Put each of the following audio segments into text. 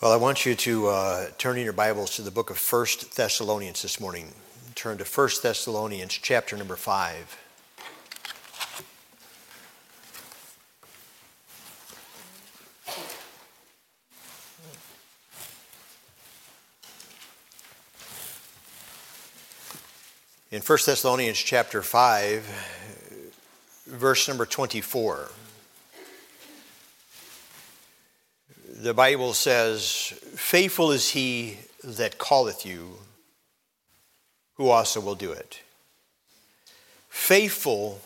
Well, I want you to uh, turn in your Bibles to the book of First Thessalonians this morning. Turn to First Thessalonians chapter number 5. In 1 Thessalonians chapter 5, verse number 24. The Bible says, Faithful is he that calleth you, who also will do it. Faithful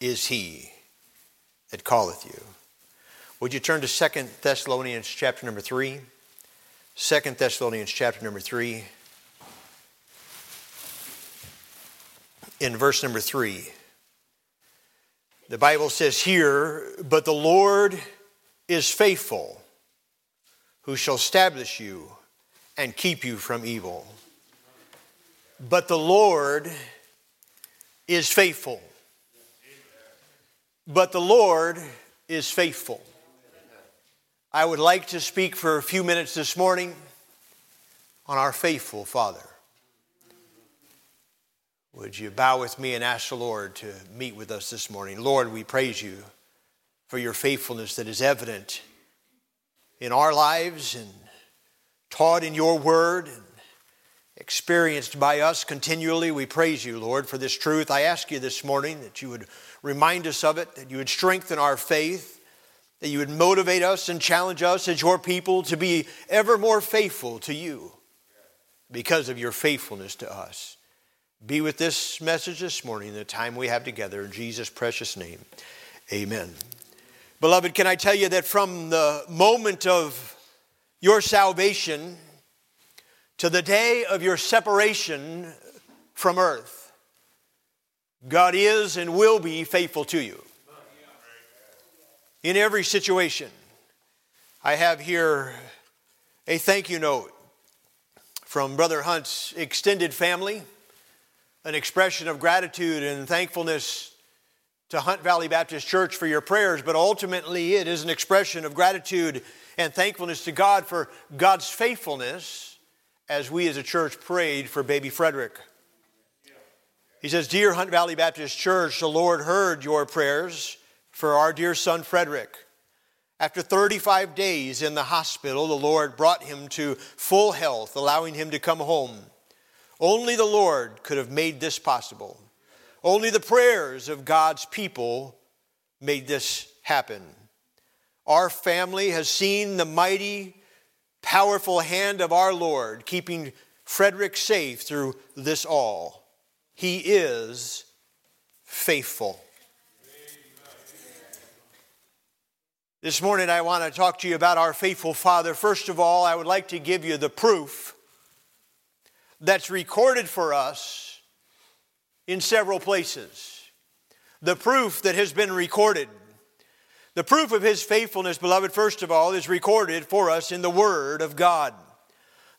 is he that calleth you. Would you turn to Second Thessalonians chapter number 3? 2 Thessalonians chapter number 3. In verse number 3, the Bible says here, But the Lord is faithful who shall establish you and keep you from evil. But the Lord is faithful. But the Lord is faithful. I would like to speak for a few minutes this morning on our faithful Father. Would you bow with me and ask the Lord to meet with us this morning? Lord, we praise you for your faithfulness that is evident in our lives and taught in your word and experienced by us continually. We praise you, Lord, for this truth. I ask you this morning that you would remind us of it, that you would strengthen our faith, that you would motivate us and challenge us as your people to be ever more faithful to you because of your faithfulness to us. Be with this message this morning, the time we have together. In Jesus' precious name, amen. Beloved, can I tell you that from the moment of your salvation to the day of your separation from earth, God is and will be faithful to you in every situation. I have here a thank you note from Brother Hunt's extended family, an expression of gratitude and thankfulness to Hunt Valley Baptist Church for your prayers, but ultimately it is an expression of gratitude and thankfulness to God for God's faithfulness as we as a church prayed for baby Frederick. He says, Dear Hunt Valley Baptist Church, the Lord heard your prayers for our dear son Frederick. After 35 days in the hospital, the Lord brought him to full health, allowing him to come home. Only the Lord could have made this possible. Only the prayers of God's people made this happen. Our family has seen the mighty, powerful hand of our Lord keeping Frederick safe through this all. He is faithful. This morning, I want to talk to you about our faithful Father. First of all, I would like to give you the proof that's recorded for us in several places. The proof that has been recorded. The proof of his faithfulness, beloved, first of all, is recorded for us in the Word of God.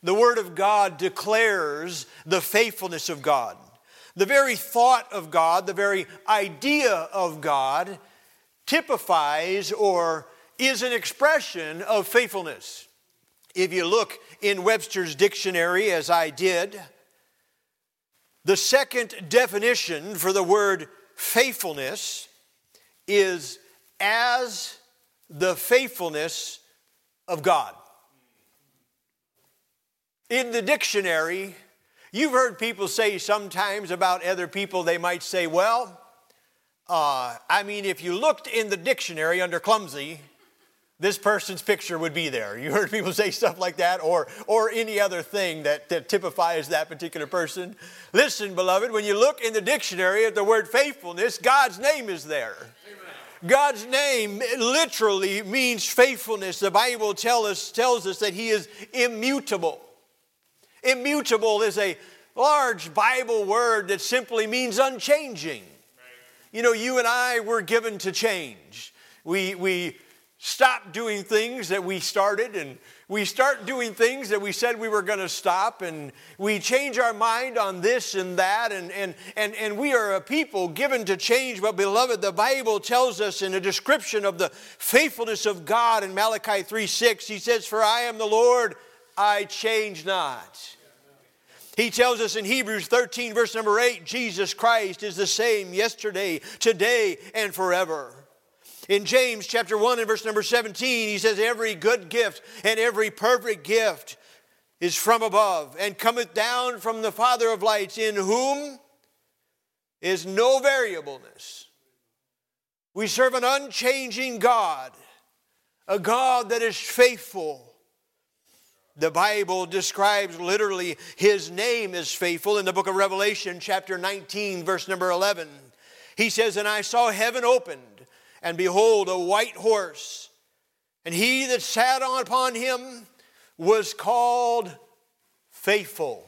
The Word of God declares the faithfulness of God. The very thought of God, the very idea of God, typifies or is an expression of faithfulness. If you look in Webster's dictionary, as I did, the second definition for the word faithfulness is as the faithfulness of God. In the dictionary, you've heard people say sometimes about other people, they might say, well, uh, I mean, if you looked in the dictionary under clumsy, this person's picture would be there. You heard people say stuff like that, or, or any other thing that, that typifies that particular person. Listen, beloved, when you look in the dictionary at the word faithfulness, God's name is there. God's name literally means faithfulness. The Bible tell us, tells us that He is immutable. Immutable is a large Bible word that simply means unchanging. You know, you and I were given to change. We, we stop doing things that we started and we start doing things that we said we were going to stop and we change our mind on this and that and, and, and, and we are a people given to change. But beloved the bible tells us in a description of the faithfulness of god in malachi 3 6 he says for i am the lord i change not. He tells us in hebrews 13 verse number 8 jesus christ is the same yesterday today and forever in James chapter 1 and verse number 17, he says, Every good gift and every perfect gift is from above and cometh down from the Father of lights, in whom is no variableness. We serve an unchanging God, a God that is faithful. The Bible describes literally his name is faithful in the book of Revelation, chapter 19, verse number 11. He says, And I saw heaven opened and behold, a white horse. And he that sat on upon him was called faithful.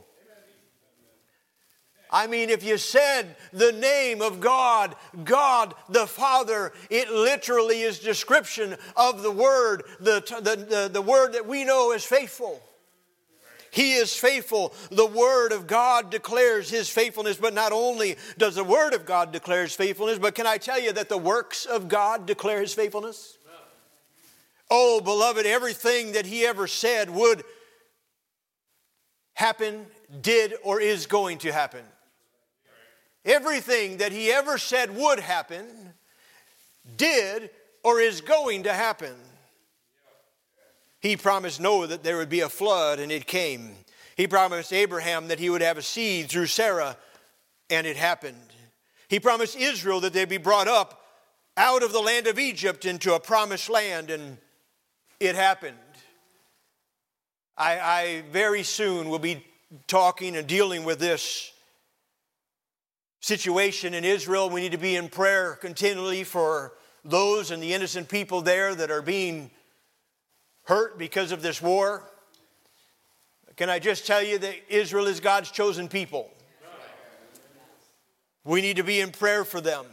I mean, if you said the name of God, God the Father, it literally is description of the word, the, the, the, the word that we know is faithful. He is faithful. The Word of God declares His faithfulness, but not only does the Word of God declare His faithfulness, but can I tell you that the works of God declare His faithfulness? Oh, beloved, everything that He ever said would happen, did, or is going to happen. Everything that He ever said would happen, did, or is going to happen. He promised Noah that there would be a flood, and it came. He promised Abraham that he would have a seed through Sarah, and it happened. He promised Israel that they'd be brought up out of the land of Egypt into a promised land, and it happened. I, I very soon will be talking and dealing with this situation in Israel. We need to be in prayer continually for those and the innocent people there that are being hurt because of this war? Can I just tell you that Israel is God's chosen people? We need to be in prayer for them.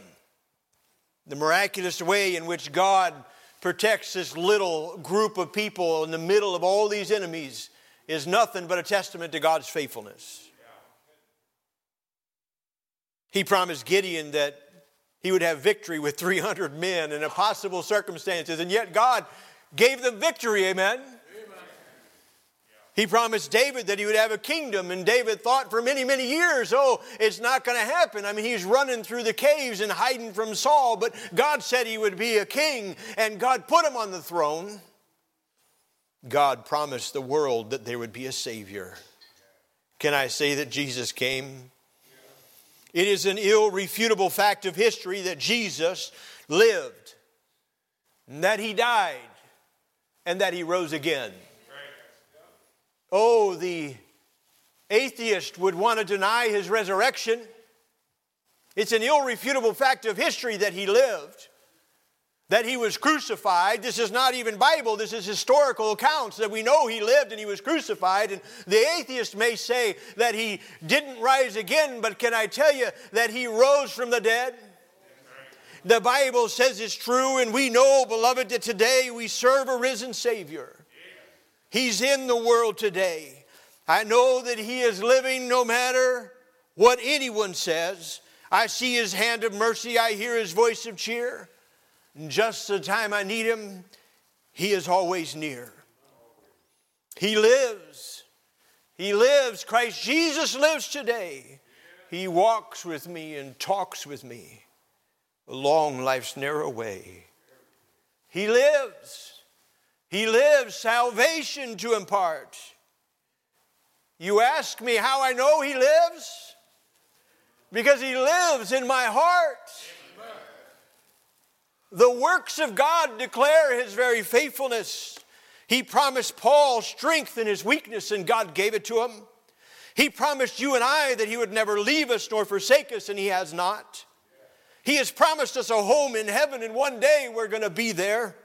The miraculous way in which God protects this little group of people in the middle of all these enemies is nothing but a testament to God's faithfulness. He promised Gideon that he would have victory with 300 men in impossible circumstances, and yet God gave them victory, amen. He promised David that he would have a kingdom, and David thought for many, many years, oh, it's not going to happen. I mean, he's running through the caves and hiding from Saul, but God said he would be a king, and God put him on the throne. God promised the world that there would be a Savior. Can I say that Jesus came? It is an irrefutable fact of history that Jesus lived, and that he died, and that he rose again. Oh, the atheist would want to deny his resurrection. It's an irrefutable fact of history that he lived, that he was crucified. This is not even Bible, this is historical accounts that we know he lived and he was crucified. And the atheist may say that he didn't rise again, but can I tell you that he rose from the dead? The Bible says is true, and we know, beloved, that today we serve a risen Savior. He's in the world today. I know that He is living no matter what anyone says. I see His hand of mercy, I hear His voice of cheer. And just the time I need Him, He is always near. He lives. He lives. Christ Jesus lives today. He walks with me and talks with me along life's narrow way. He lives. He lives salvation to impart. You ask me how I know He lives? Because He lives in my heart. The works of God declare His very faithfulness. He promised Paul strength in his weakness, and God gave it to him. He promised you and I that He would never leave us nor forsake us, and He has not. He has promised us a home in heaven, and one day we're going to be there.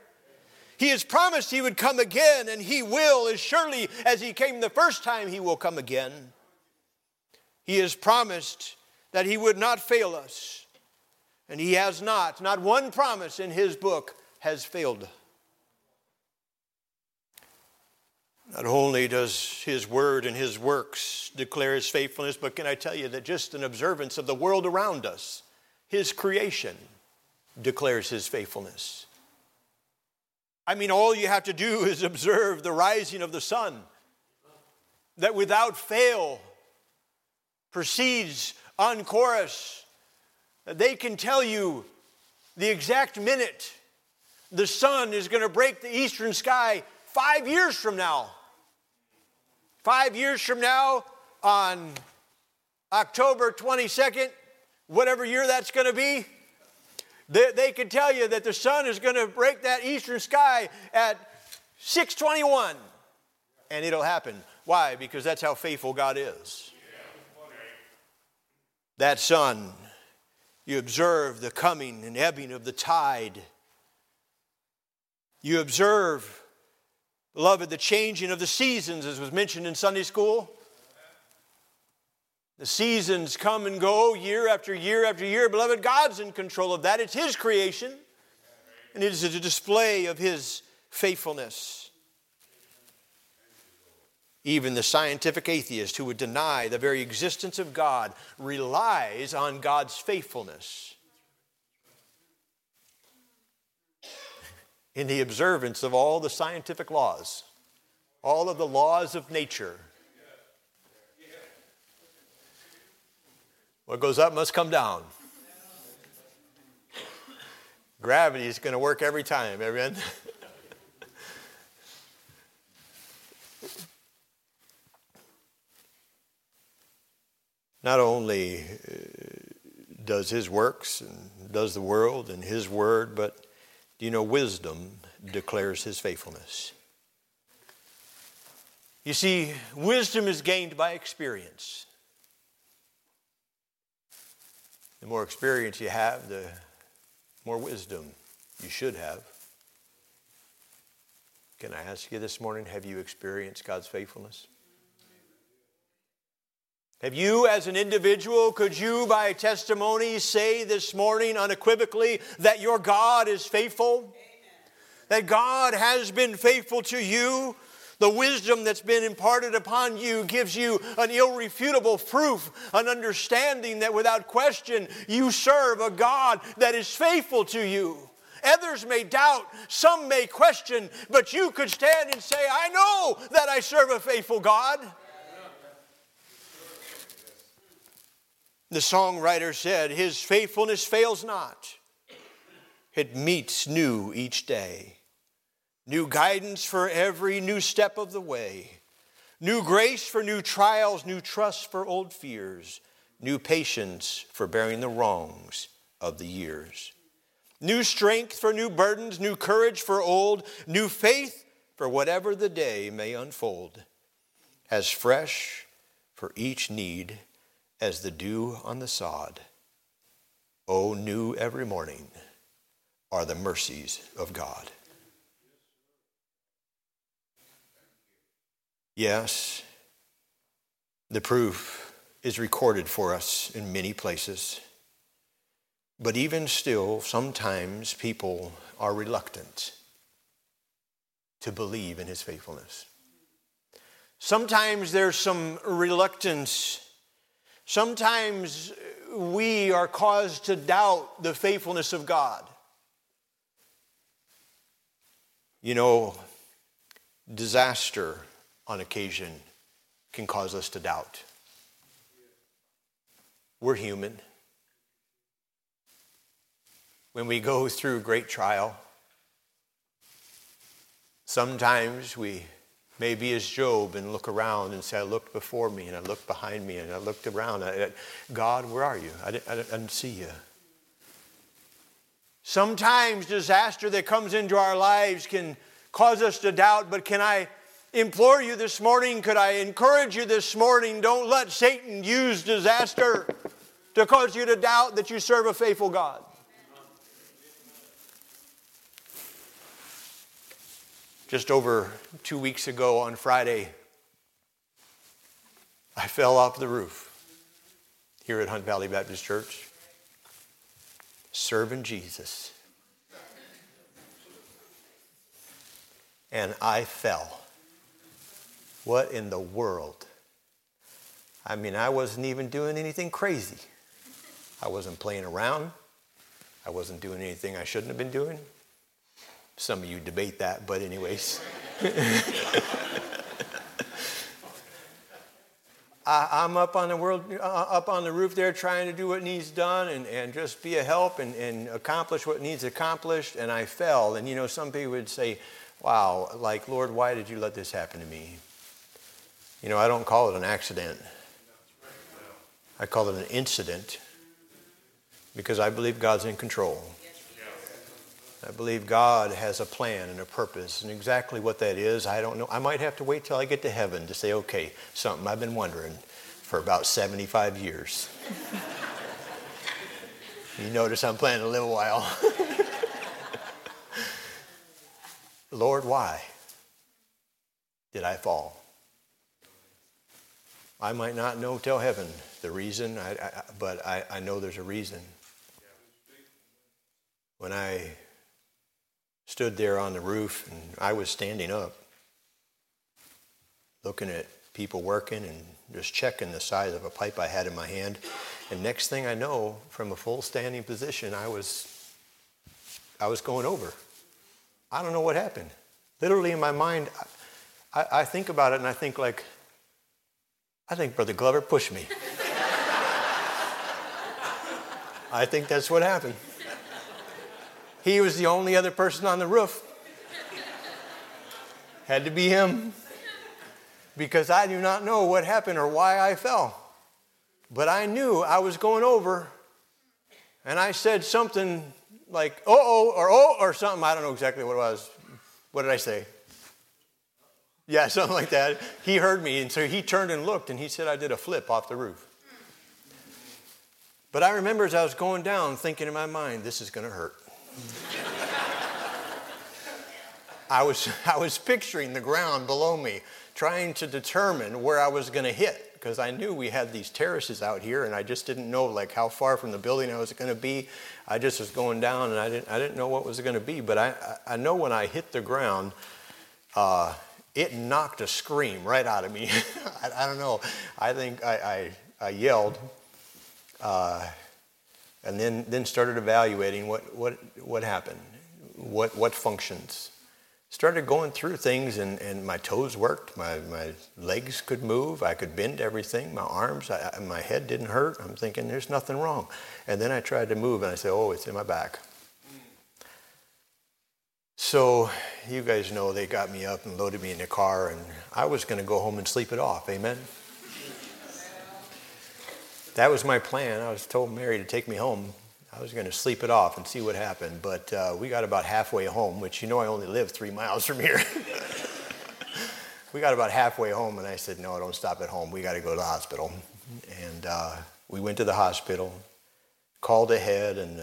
He has promised He would come again, and He will, as surely as He came the first time, He will come again. He has promised that He would not fail us, and He has not. Not one promise in His book has failed. Not only does his word and his works declare his faithfulness, but can I tell you that just an observance of the world around us, his creation, declares his faithfulness. I mean, all you have to do is observe the rising of the sun, that without fail proceeds on chorus. They can tell you the exact minute the sun is going to break the eastern sky five years from now. Five years from now, on October 22nd, whatever year that's going to be, they, they can tell you that the sun is going to break that eastern sky at 621. And it'll happen. Why? Because that's how faithful God is. That sun, you observe the coming and ebbing of the tide. You observe Beloved, the changing of the seasons, as was mentioned in Sunday school. The seasons come and go year after year after year. Beloved, God's in control of that. It's His creation, and it is a display of His faithfulness. Even the scientific atheist who would deny the very existence of God relies on God's faithfulness. in the observance of all the scientific laws, all of the laws of nature. What goes up must come down. Gravity is going to work every time, amen? Not only uh, does his works and does the world and his word, but do you know wisdom declares his faithfulness? You see, wisdom is gained by experience. The more experience you have, the more wisdom you should have. Can I ask you this morning have you experienced God's faithfulness? Have you, as an individual, could you, by testimony, say this morning unequivocally that your God is faithful? Amen. That God has been faithful to you? The wisdom that's been imparted upon you gives you an irrefutable proof, an understanding that without question you serve a God that is faithful to you. Others may doubt, some may question, but you could stand and say, I know that I serve a faithful God. The songwriter said, His faithfulness fails not. It meets new each day. New guidance for every new step of the way. New grace for new trials, new trust for old fears, new patience for bearing the wrongs of the years. New strength for new burdens, new courage for old, new faith for whatever the day may unfold. As fresh for each need as the dew on the sod. Oh, new every morning are the mercies of God. Yes, the proof is recorded for us in many places. But even still, sometimes people are reluctant to believe in his faithfulness. Sometimes there's some reluctance Sometimes we are caused to doubt the faithfulness of God. You know, disaster on occasion can cause us to doubt. We're human. When we go through great trial, sometimes we may be as Job and look around and say, I looked before me and I looked behind me and I looked around. I, I, God, where are you? I didn't, I didn't see you. Sometimes disaster that comes into our lives can cause us to doubt, but can I implore you this morning? Could I encourage you this morning? Don't let Satan use disaster to cause you to doubt that you serve a faithful God. Just over two weeks ago on Friday, I fell off the roof here at Hunt Valley Baptist Church, serving Jesus. And I fell. What in the world? I mean, I wasn't even doing anything crazy. I wasn't playing around. I wasn't doing anything I shouldn't have been doing. Some of you debate that, but, anyways. I, am up on the world, uh, up on the roof there, trying to do what needs done and, and just be a help and, and accomplish what needs accomplished. And I fell. And you know, some people would say, "Wow, like Lord, why did you let this happen to me?" You know, I don't call it an accident. I call it an incident because I believe God's in control. I believe God has a plan and a purpose, and exactly what that is, I don't know. I might have to wait till I get to heaven to say, okay, something I've been wondering for about 75 years. you notice I'm planning to live a while. Lord, why did I fall? I might not know till heaven the reason, I, I, but I, I know there's a reason. When I stood there on the roof and I was standing up, looking at people working and just checking the size of a pipe I had in my hand. And next thing I know, from a full standing position, I was I was going over. I don't know what happened. Literally in my mind, I, I think about it and I think like, I think Brother Glover pushed me. I think that's what happened. He was the only other person on the roof. Had to be him. Because I do not know what happened or why I fell. But I knew I was going over, and I said something like, oh, oh, or oh, or something. I don't know exactly what it was. What did I say? Yeah, something like that. He heard me, and so he turned and looked, and he said I did a flip off the roof. But I remember as I was going down, thinking in my mind, this is going to hurt. I was, I was picturing the ground below me, trying to determine where I was going to hit because I knew we had these terraces out here and I just didn't know like how far from the building I was going to be. I just was going down and I didn't, I didn't know what was going to be. But I, I know when I hit the ground, uh, it knocked a scream right out of me. I, I, don't know. I think I, I, I yelled. Uh, and then, then started evaluating what, what, what happened, what, what functions. Started going through things, and, and my toes worked, my, my legs could move, I could bend everything, my arms, I, my head didn't hurt. I'm thinking, there's nothing wrong. And then I tried to move, and I said, oh, it's in my back. So you guys know they got me up and loaded me in the car, and I was going to go home and sleep it off. Amen that was my plan. I was told Mary to take me home. I was going to sleep it off and see what happened. But uh, we got about halfway home, which you know I only live three miles from here. we got about halfway home, and I said, No, don't stop at home. We got to go to the hospital. And uh, we went to the hospital, called ahead, and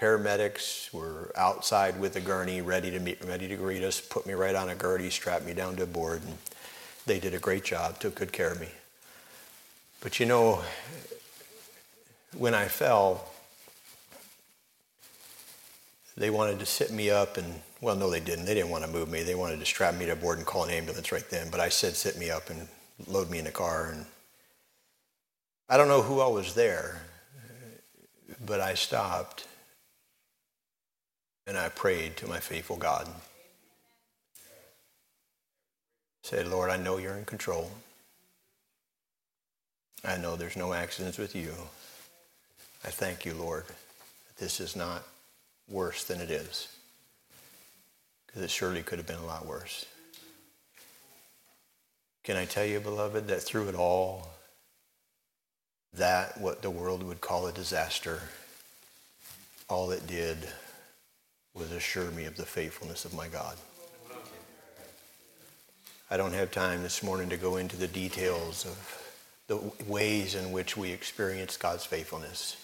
paramedics were outside with a gurney ready to, meet, ready to greet us, put me right on a gurney, strapped me down to a board. And they did a great job, took good care of me. But you know, when I fell, they wanted to sit me up and, well, no, they didn't. They didn't want to move me. They wanted to strap me to a board and call an ambulance right then. But I said, sit me up and load me in a car. And I don't know who all was there, but I stopped and I prayed to my faithful God. said, Lord, I know you're in control. I know there's no accidents with you. I thank you, Lord, that this is not worse than it is. Because it surely could have been a lot worse. Can I tell you, beloved, that through it all, that, what the world would call a disaster, all it did was assure me of the faithfulness of my God. I don't have time this morning to go into the details of the ways in which we experience God's faithfulness.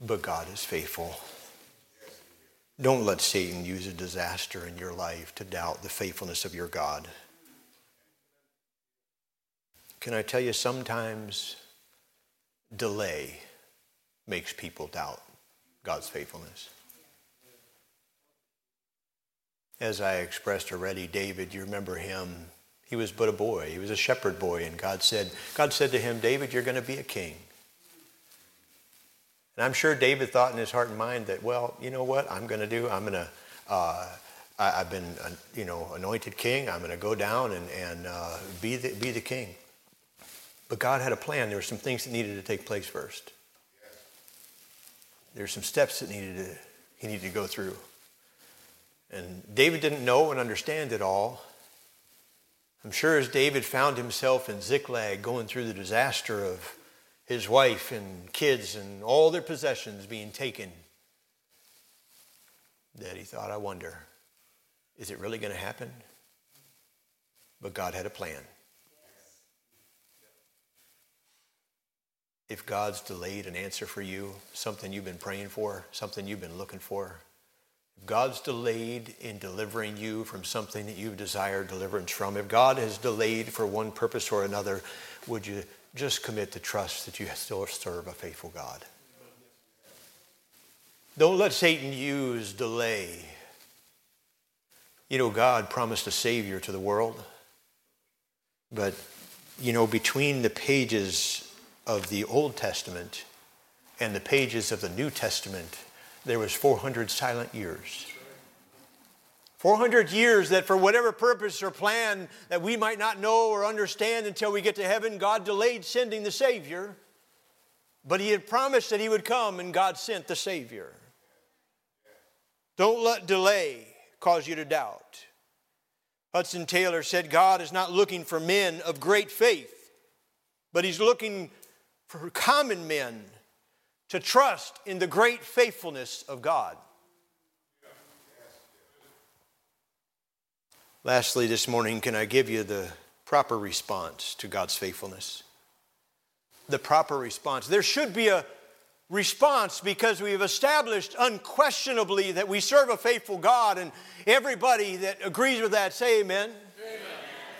But God is faithful. Don't let Satan use a disaster in your life to doubt the faithfulness of your God. Can I tell you, sometimes delay makes people doubt God's faithfulness. As I expressed already, David, you remember him, He was but a boy. He was a shepherd boy. And God said, God said to him, David, you're going to be a king. And I'm sure David thought in his heart and mind that, well, you know what I'm going to do? I'm going to, uh, I, have been, uh, you know, anointed king. I'm going to go down and, and uh, be, the, be the king. But God had a plan. There were some things that needed to take place first. There were some steps that needed to, he needed to go through. And David didn't know and understand it all. I'm sure as David found himself in Ziklag going through the disaster of his wife and kids and all their possessions being taken, that he thought, I wonder, is it really going to happen? But God had a plan. If God's delayed an answer for you, something you've been praying for, something you've been looking for, God's delayed in delivering you from something that you've desired deliverance from, if God has delayed for one purpose or another, would you just commit to trust that you still serve a faithful God? Don't let Satan use delay. You know, God promised a Savior to the world, but, you know, between the pages of the Old Testament and the pages of the New Testament, there was 400 silent years. 400 years that for whatever purpose or plan that we might not know or understand until we get to heaven, God delayed sending the Savior. But He had promised that He would come, and God sent the Savior. Don't let delay cause you to doubt. Hudson Taylor said, God is not looking for men of great faith, but He's looking for common men to trust in the great faithfulness of God. Lastly, this morning, can I give you the proper response to God's faithfulness? The proper response. There should be a response because we've established unquestionably that we serve a faithful God, and everybody that agrees with that say amen.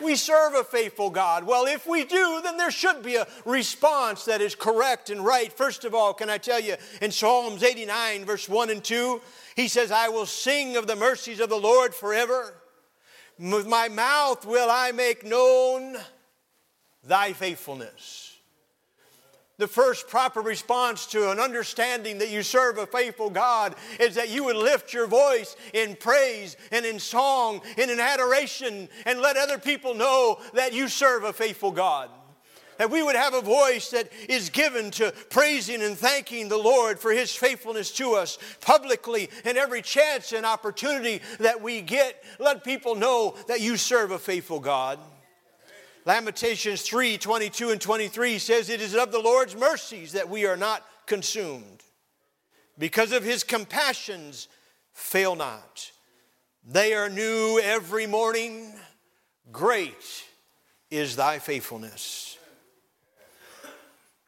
We serve a faithful God. Well, if we do, then there should be a response that is correct and right. First of all, can I tell you in Psalms 89, verse 1 and 2, he says, I will sing of the mercies of the Lord forever. With my mouth will I make known thy faithfulness the first proper response to an understanding that you serve a faithful God is that you would lift your voice in praise and in song and in adoration and let other people know that you serve a faithful God. That we would have a voice that is given to praising and thanking the Lord for His faithfulness to us publicly and every chance and opportunity that we get. Let people know that you serve a faithful God. Lamentations 3 22 and 23 says, It is of the Lord's mercies that we are not consumed. Because of his compassions, fail not. They are new every morning. Great is thy faithfulness.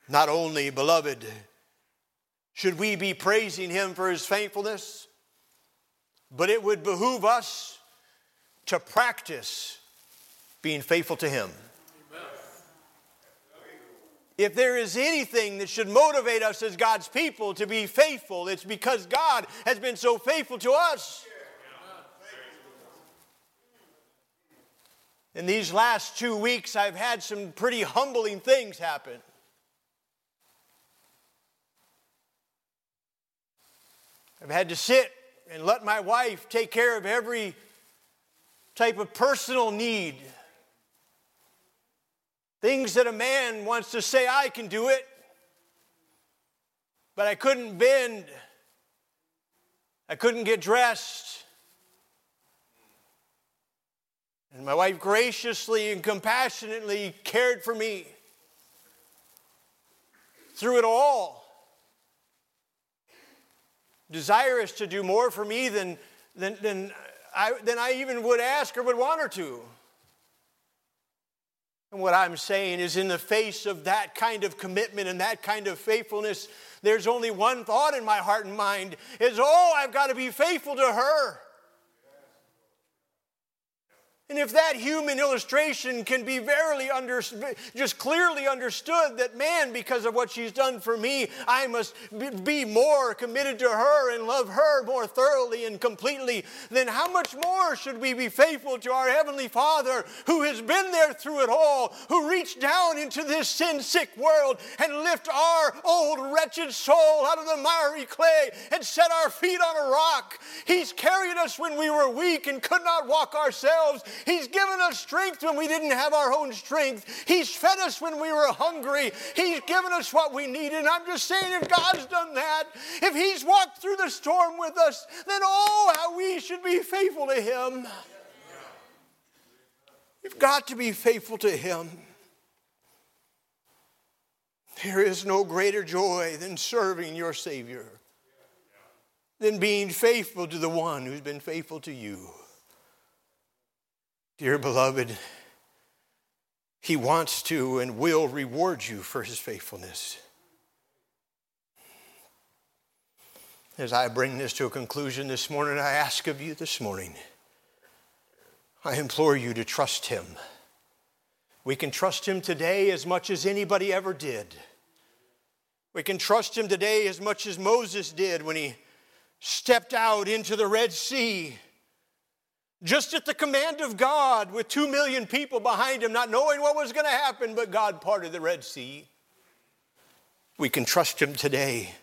Not only, beloved, should we be praising him for his faithfulness, but it would behoove us to practice being faithful to him. If there is anything that should motivate us as God's people to be faithful, it's because God has been so faithful to us. In these last two weeks, I've had some pretty humbling things happen. I've had to sit and let my wife take care of every type of personal need Things that a man wants to say, I can do it, but I couldn't bend, I couldn't get dressed. And my wife graciously and compassionately cared for me through it all. Desirous to do more for me than, than, than, I, than I even would ask or would want her to. And what I'm saying is, in the face of that kind of commitment and that kind of faithfulness, there's only one thought in my heart and mind is, oh, I've got to be faithful to her. And if that human illustration can be verily under, just clearly understood that man, because of what she's done for me, I must be more committed to her and love her more thoroughly and completely, then how much more should we be faithful to our Heavenly Father who has been there through it all, who reached down into this sin sick world and lift our old wretched soul out of the miry clay and set our feet on a rock? He's carried us when we were weak and could not walk ourselves. He's given us strength when we didn't have our own strength. He's fed us when we were hungry. He's given us what we needed. And I'm just saying, if God's done that, if He's walked through the storm with us, then oh, how we should be faithful to Him. You've got to be faithful to Him. There is no greater joy than serving your Savior, than being faithful to the one who's been faithful to you. Dear beloved, He wants to and will reward you for His faithfulness. As I bring this to a conclusion this morning, I ask of you this morning, I implore you to trust Him. We can trust Him today as much as anybody ever did. We can trust Him today as much as Moses did when he stepped out into the Red Sea just at the command of God, with two million people behind him, not knowing what was going to happen, but God parted the Red Sea. We can trust him today.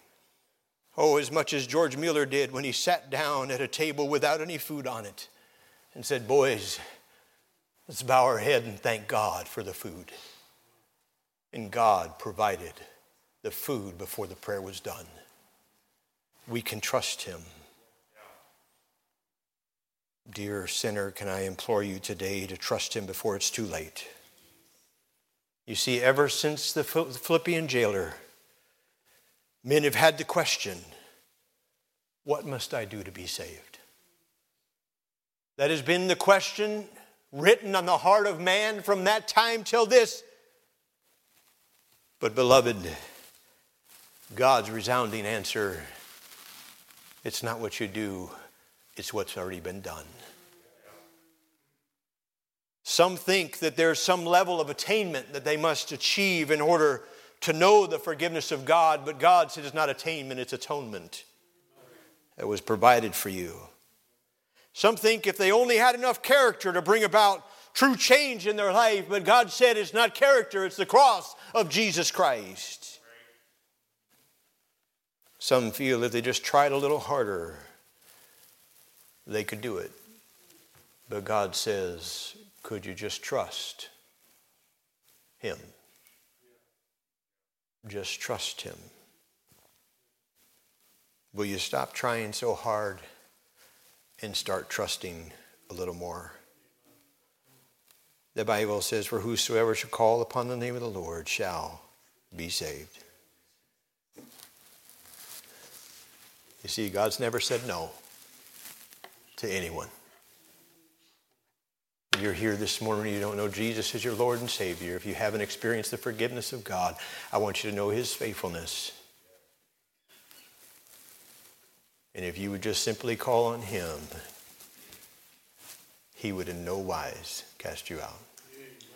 Oh, as much as George Mueller did when he sat down at a table without any food on it and said, Boys, let's bow our head and thank God for the food. And God provided the food before the prayer was done. We can trust him. Dear sinner, can I implore you today to trust him before it's too late? You see, ever since the Philippian jailer, men have had the question what must I do to be saved? That has been the question written on the heart of man from that time till this. But, beloved, God's resounding answer it's not what you do, it's what's already been done. Some think that there's some level of attainment that they must achieve in order to know the forgiveness of God, but God said it's not attainment, it's atonement that was provided for you. Some think if they only had enough character to bring about true change in their life, but God said it's not character, it's the cross of Jesus Christ. Some feel if they just tried a little harder, they could do it. But God says, could you just trust Him? Just trust Him. Will you stop trying so hard and start trusting a little more? The Bible says, For whosoever shall call upon the name of the Lord shall be saved. You see, God's never said no to anyone. You're here this morning, you don't know Jesus as your Lord and Savior. If you haven't experienced the forgiveness of God, I want you to know His faithfulness. And if you would just simply call on Him, He would in no wise cast you out.